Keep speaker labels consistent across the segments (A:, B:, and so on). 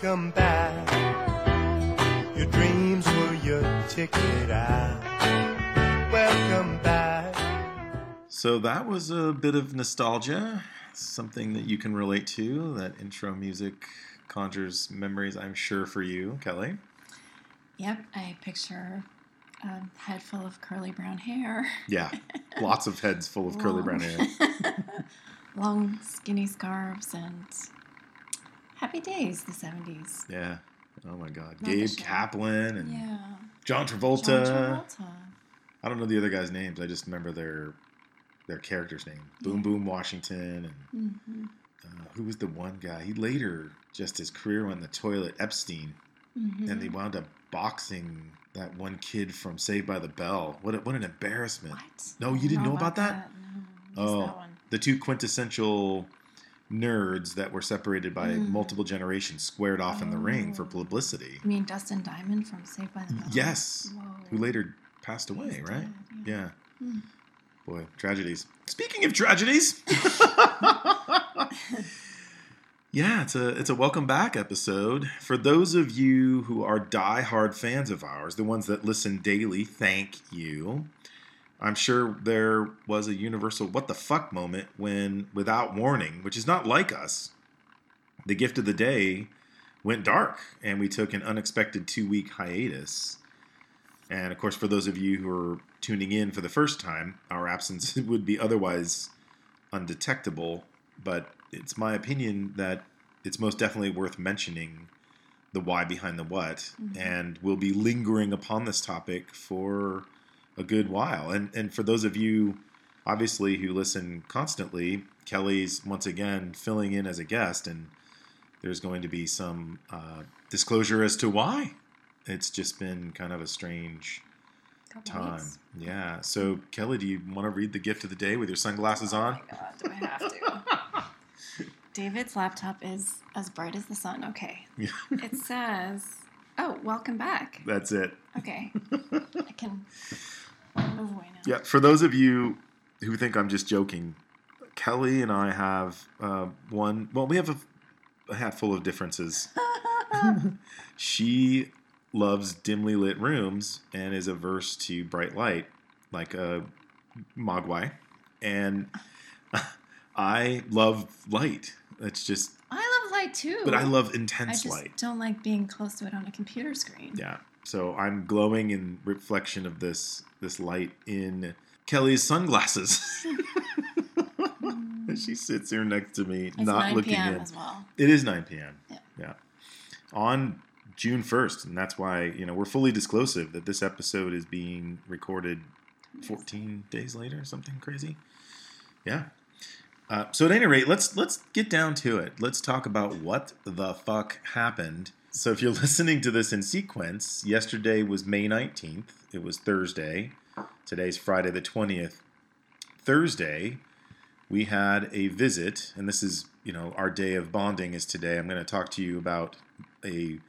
A: Welcome back. Your dreams were your ticket out. Welcome back.
B: So that was a bit of nostalgia, something that you can relate to. That intro music conjures memories, I'm sure, for you, Kelly.
C: Yep, I picture a head full of curly brown hair,
B: Yeah, lots of heads full of curly brown hair.
C: long skinny scarves, and happy days. The seventies.
B: Yeah. Oh my God.
C: Not
B: Gabe. Kaplan and
C: Yeah.
B: John
C: John
B: Travolta.
C: Travolta.
B: I don't know the other guys' names. I just remember their their character's name. Boom
C: Yeah.
B: Boom Washington and
C: hmm
B: uh, who was the one guy? He later just his career went in the toilet. Epstein,
C: hmm
B: and they wound up boxing that one kid from Saved by the Bell. What a, what an embarrassment!
C: What?
B: No, you didn't
C: don't
B: know about that?
C: No.
B: Oh.
C: that?
B: The two quintessential nerds that were separated by
C: Mm.
B: multiple generations squared off in the ring for
C: Oh.
B: publicity.
C: You mean Dustin Diamond from Saved by the Bell?
B: Yes,
C: Whoa.
B: who later passed away,
C: He's
B: right?
C: dead, yeah.
B: Yeah.
C: Hmm.
B: Boy, tragedies. Speaking of tragedies. yeah, it's a it's a welcome back episode. For those of you who are die-hard fans of ours, the ones that listen daily, thank you. I'm sure there was a universal what the fuck moment when without warning, which is not like us, the gift of the day went dark and we took an unexpected 2-week hiatus. And of course, for those of you who are tuning in for the first time, our absence would be otherwise undetectable. But it's my opinion that it's most definitely worth mentioning the why behind the what.
C: Mhm.
B: And we'll be lingering upon this topic for a good while. And, and for those of you, obviously, who listen constantly, Kelly's once again filling in as a guest. And there's going to be some uh, disclosure as to why it's just been kind of a strange
C: Couple
B: time.
C: weeks.
B: Yeah. So, Kelly, do you want to read the gift of the day with your sunglasses
C: Oh
B: on?
C: god, do I have to? David's laptop is as bright as the sun. Okay.
B: Yeah.
C: It says, "Oh, welcome back."
B: That's it.
C: Okay, I can move away now.
B: Yeah. For those of you who think I'm just joking, Kelly and I have uh, one. Well, we have a, a hat full of differences. she loves dimly lit rooms and is averse to bright light, like a mogwai. And I love light. It's just,
C: I love light too.
B: but I love intense I
C: just
B: light.
C: don't like being close to it on a computer screen.
B: Yeah. So I'm glowing in reflection of this this light in Kelly's sunglasses. She sits here next to me,
C: It's
B: not
C: 9
B: looking
C: p.m.
B: in.
C: well.
B: It is 9 p.m.
C: Yeah.
B: Yeah. On June 1st, and that's why you know we're fully disclosive that this episode is being recorded 14 days later, something crazy. Yeah. Uh, so at any rate, let's let's get down to it. Let's talk about what the fuck happened. So if you're listening to this in sequence, yesterday was May 19th. It was Thursday. Today's Friday the 20th. Thursday, we had a visit, and this is, you know, our day of bonding is today. I'm going to talk to you about a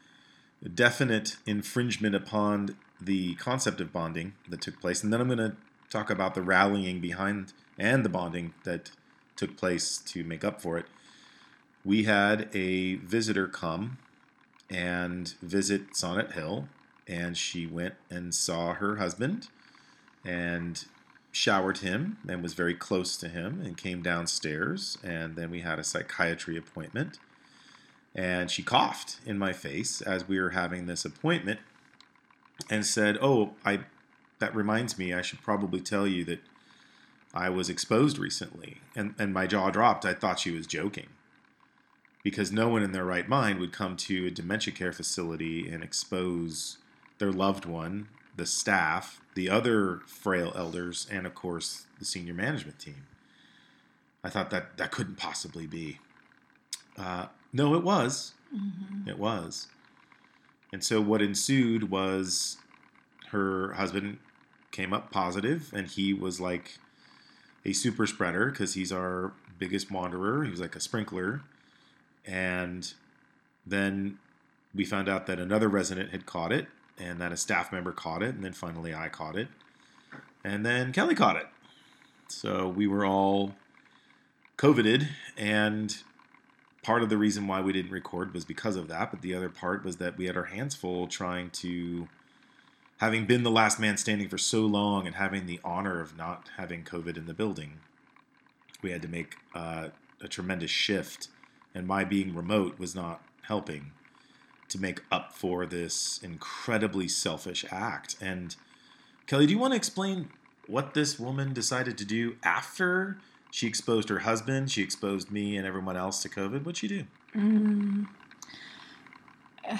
B: definite infringement upon the concept of bonding that took place, and then I'm going to talk about the rallying behind and the bonding that took place to make up for it. We had a visitor come and visit Sonnet Hill, and she went and saw her husband and showered him and was very close to him and came downstairs and then we had a psychiatry appointment. And she coughed in my face as we were having this appointment and said oh i that reminds me i should probably tell you that i was exposed recently. And and my jaw dropped. I thought she was joking because no one in their right mind would come to a dementia care facility and expose their loved one the staff, the other frail elders, and of course the senior management team. I thought that that couldn't possibly be. Uh, no, it was.
C: hmm
B: It was. And so what ensued was her husband came up positive, and he was like a super spreader because he's our biggest wanderer. He was like a sprinkler. And then we found out that another resident had caught it, and that a staff member caught it, and then finally I caught it. And then Kelly caught it. So we were all COVIDed, and part of the reason why we didn't record was because of that, but the other part was that we had our hands full trying to, having been the last man standing for so long and having the honor of not having COVID in the building, we had to make uh, a tremendous shift, and my being remote was not helping to make up for this incredibly selfish act. And Kelly, do you want to explain what this woman decided to do after she exposed her husband, she exposed me and everyone else to COVID? What'd she do?
C: Mm.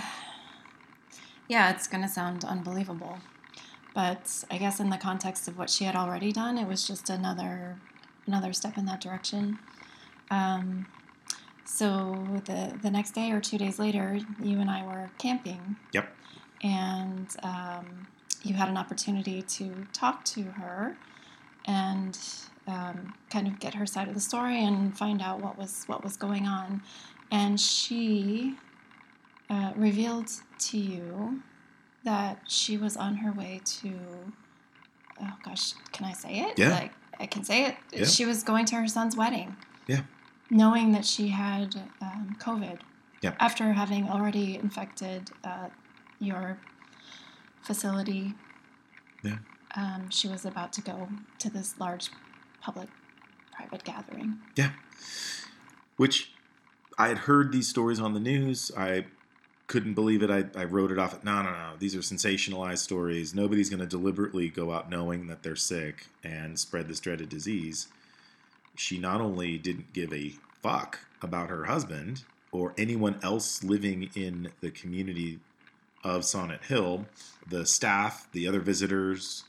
C: Yeah, it's going to sound unbelievable. But I guess in the context of what she had already done, it was just another another step in that direction. Um, so the the next day or two days later, you and I were camping.
B: Yep.
C: And um, you had an opportunity to talk to her and um, kind of get her side of the story and find out what was what was going on. And she uh, revealed to you that she was on her way to. Oh gosh, can I say it?
B: Yeah.
C: Like I can say it.
B: Yeah.
C: She was going to her son's wedding.
B: Yeah.
C: Knowing that she had um, COVID.
B: Yeah.
C: After having already infected uh, your facility.
B: Yeah.
C: Um, she was about to go to this large public private gathering. Yeah.
B: Which I had heard these stories on the news. I couldn't believe it. I, I wrote it off. No, no, no. These are sensationalized stories. Nobody's going to deliberately go out knowing that they're sick and spread this dreaded disease. She not only didn't give a fuck about her husband or anyone else living in the community of Sonnet Hill, the staff, the other visitors,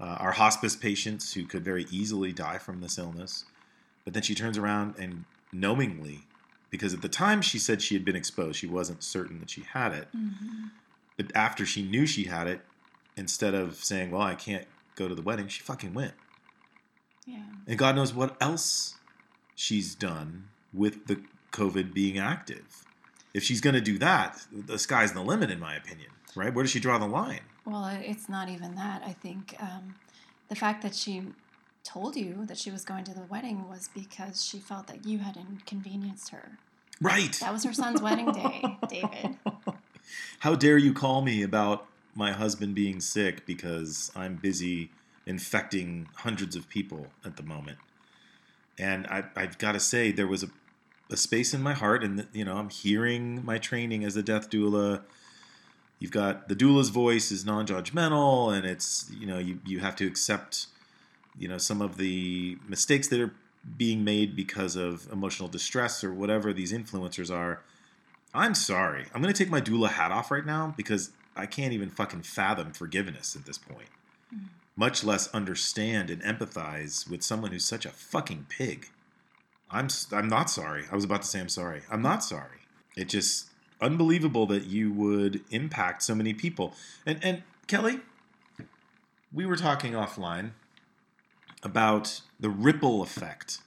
B: uh, our hospice patients who could very easily die from this illness. But then she turns around and knowingly, because at the time she said she had been exposed, she wasn't certain that she had it.
C: Mm-hmm.
B: But after she knew she had it, instead of saying, Well, I can't go to the wedding, she fucking went.
C: Yeah.
B: And God knows what else she's done with the COVID being active. If she's going to do that, the sky's the limit, in my opinion, right? Where does she draw the line?
C: Well, it's not even that. I think um, the fact that she told you that she was going to the wedding was because she felt that you had inconvenienced her.
B: Right.
C: That was her son's wedding day, David.
B: How dare you call me about my husband being sick because I'm busy infecting hundreds of people at the moment? And I, I've got to say, there was a, a space in my heart, and you know, I'm hearing my training as a death doula. You've got the doula's voice is non-judgmental, and it's you know you you have to accept you know some of the mistakes that are being made because of emotional distress or whatever these influencers are. I'm sorry. I'm going to take my doula hat off right now because I can't even fucking fathom forgiveness at this point.
C: Mm.
B: Much less understand and empathize with someone who's such a fucking pig. I'm I'm not sorry. I was about to say I'm sorry. I'm not sorry. It just unbelievable that you would impact so many people. And and Kelly, we were talking offline about the ripple effect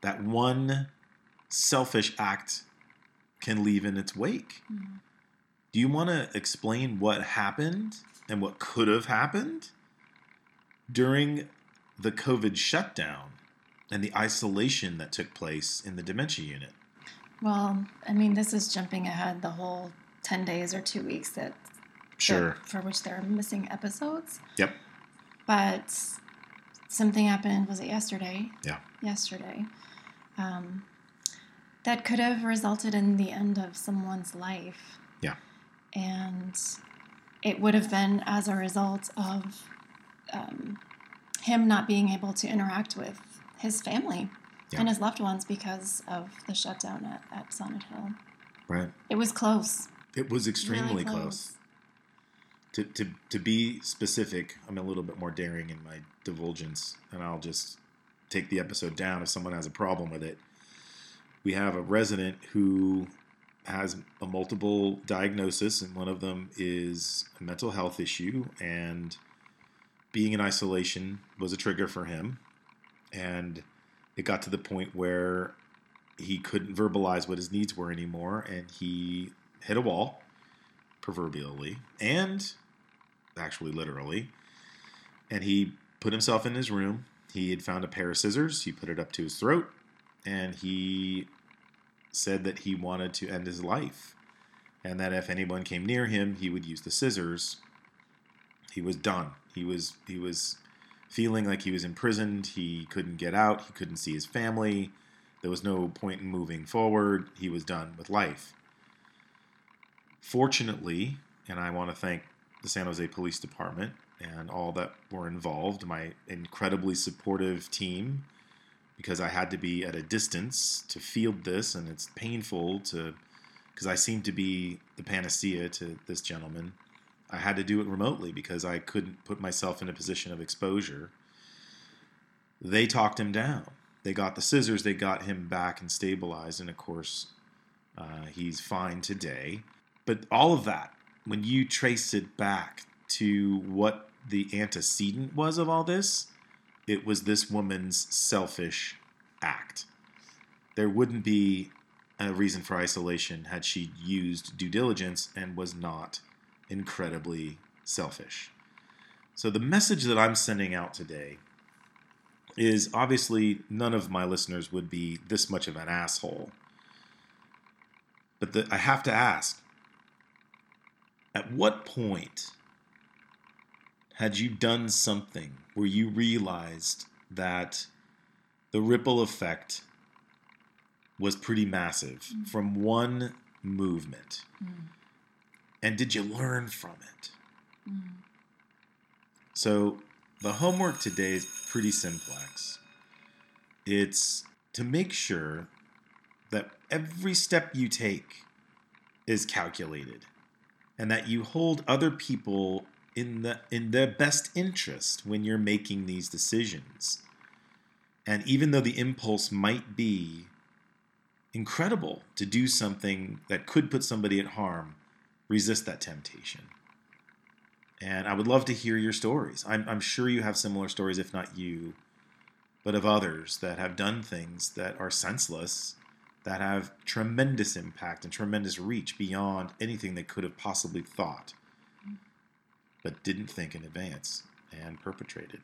B: that one selfish act can leave in its wake.
C: Mhm.
B: Do you want to explain what happened and what could have happened during the COVID shutdown and the isolation that took place in the dementia unit?
C: Well, I mean, this is jumping ahead the whole 10 days or two weeks that, that for which there are missing episodes.
B: Yep.
C: But something happened, was it yesterday?
B: Yeah.
C: Yesterday. Um, that could have resulted in the end of someone's life.
B: Yeah.
C: And it would have been as a result of um, him not being able to interact with his family
B: Yeah.
C: and his loved ones because of the shutdown at, at Sonnet Hill.
B: Right.
C: It was close.
B: It was extremely
C: really
B: close. To, to, to be specific, I'm a little bit more daring in my divulgence, and I'll just take the episode down if someone has a problem with it. We have a resident who has a multiple diagnosis, and one of them is a mental health issue, and being in isolation was a trigger for him. And it got to the point where he couldn't verbalize what his needs were anymore, and he hit a wall, proverbially, and actually literally. And he put himself in his room. He had found a pair of scissors. He put it up to his throat, and he said that he wanted to end his life and that if anyone came near him, he would use the scissors. He was done. He was he was feeling like he was imprisoned. He couldn't get out. He couldn't see his family. There was no point in moving forward. He was done with life. Fortunately, and I want to thank the San Jose Police Department and all that were involved, my incredibly supportive team, because I had to be at a distance to field this, and it's painful to, because I seem to be the panacea to this gentleman. I had to do it remotely because I couldn't put myself in a position of exposure. They talked him down. They got the scissors, they got him back and stabilized, and of course, uh, he's fine today. But all of that, when you trace it back to what the antecedent was of all this, it was this woman's selfish act. There wouldn't be a reason for isolation had she used due diligence and was not incredibly selfish. So, the message that I'm sending out today is obviously none of my listeners would be this much of an asshole. But the, I have to ask at what point had you done something where you realized that the ripple effect was pretty massive mm. from one movement? Mm. And did you learn from it? Mm. So, the homework today is pretty simplex. It's to make sure that every step you take is calculated and that you hold other people in the in their best interest when you're making these decisions. And even though the impulse might be incredible to do something that could put somebody at harm, resist that temptation. And I would love to hear your stories. I'm, I'm sure you have similar stories, if not you, but of others that have done things that are senseless, that have tremendous impact and tremendous reach beyond anything they could have possibly thought but didn't think in advance and perpetrated.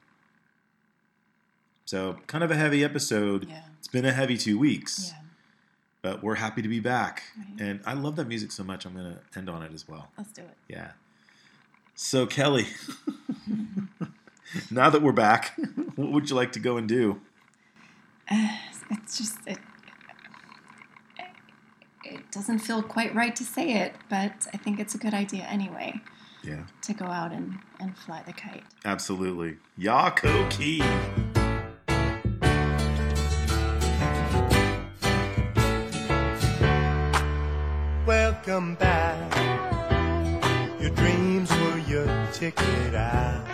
B: So, kind of a heavy episode.
C: Yeah.
B: It's been a heavy two weeks.
C: Yeah.
B: But we're happy to be back.
C: Right.
B: And I love that music so much, I'm going to end on it as well.
C: Let's do it.
B: Yeah. So, Kelly, now that we're back, what would you like to go and do?
C: Uh, it's just, it, it doesn't feel quite right to say it, but I think it's a good idea anyway
B: Yeah.
C: to go out and, and fly the kite.
B: Absolutely. Yako Key.
A: Back. Your dreams were your ticket out.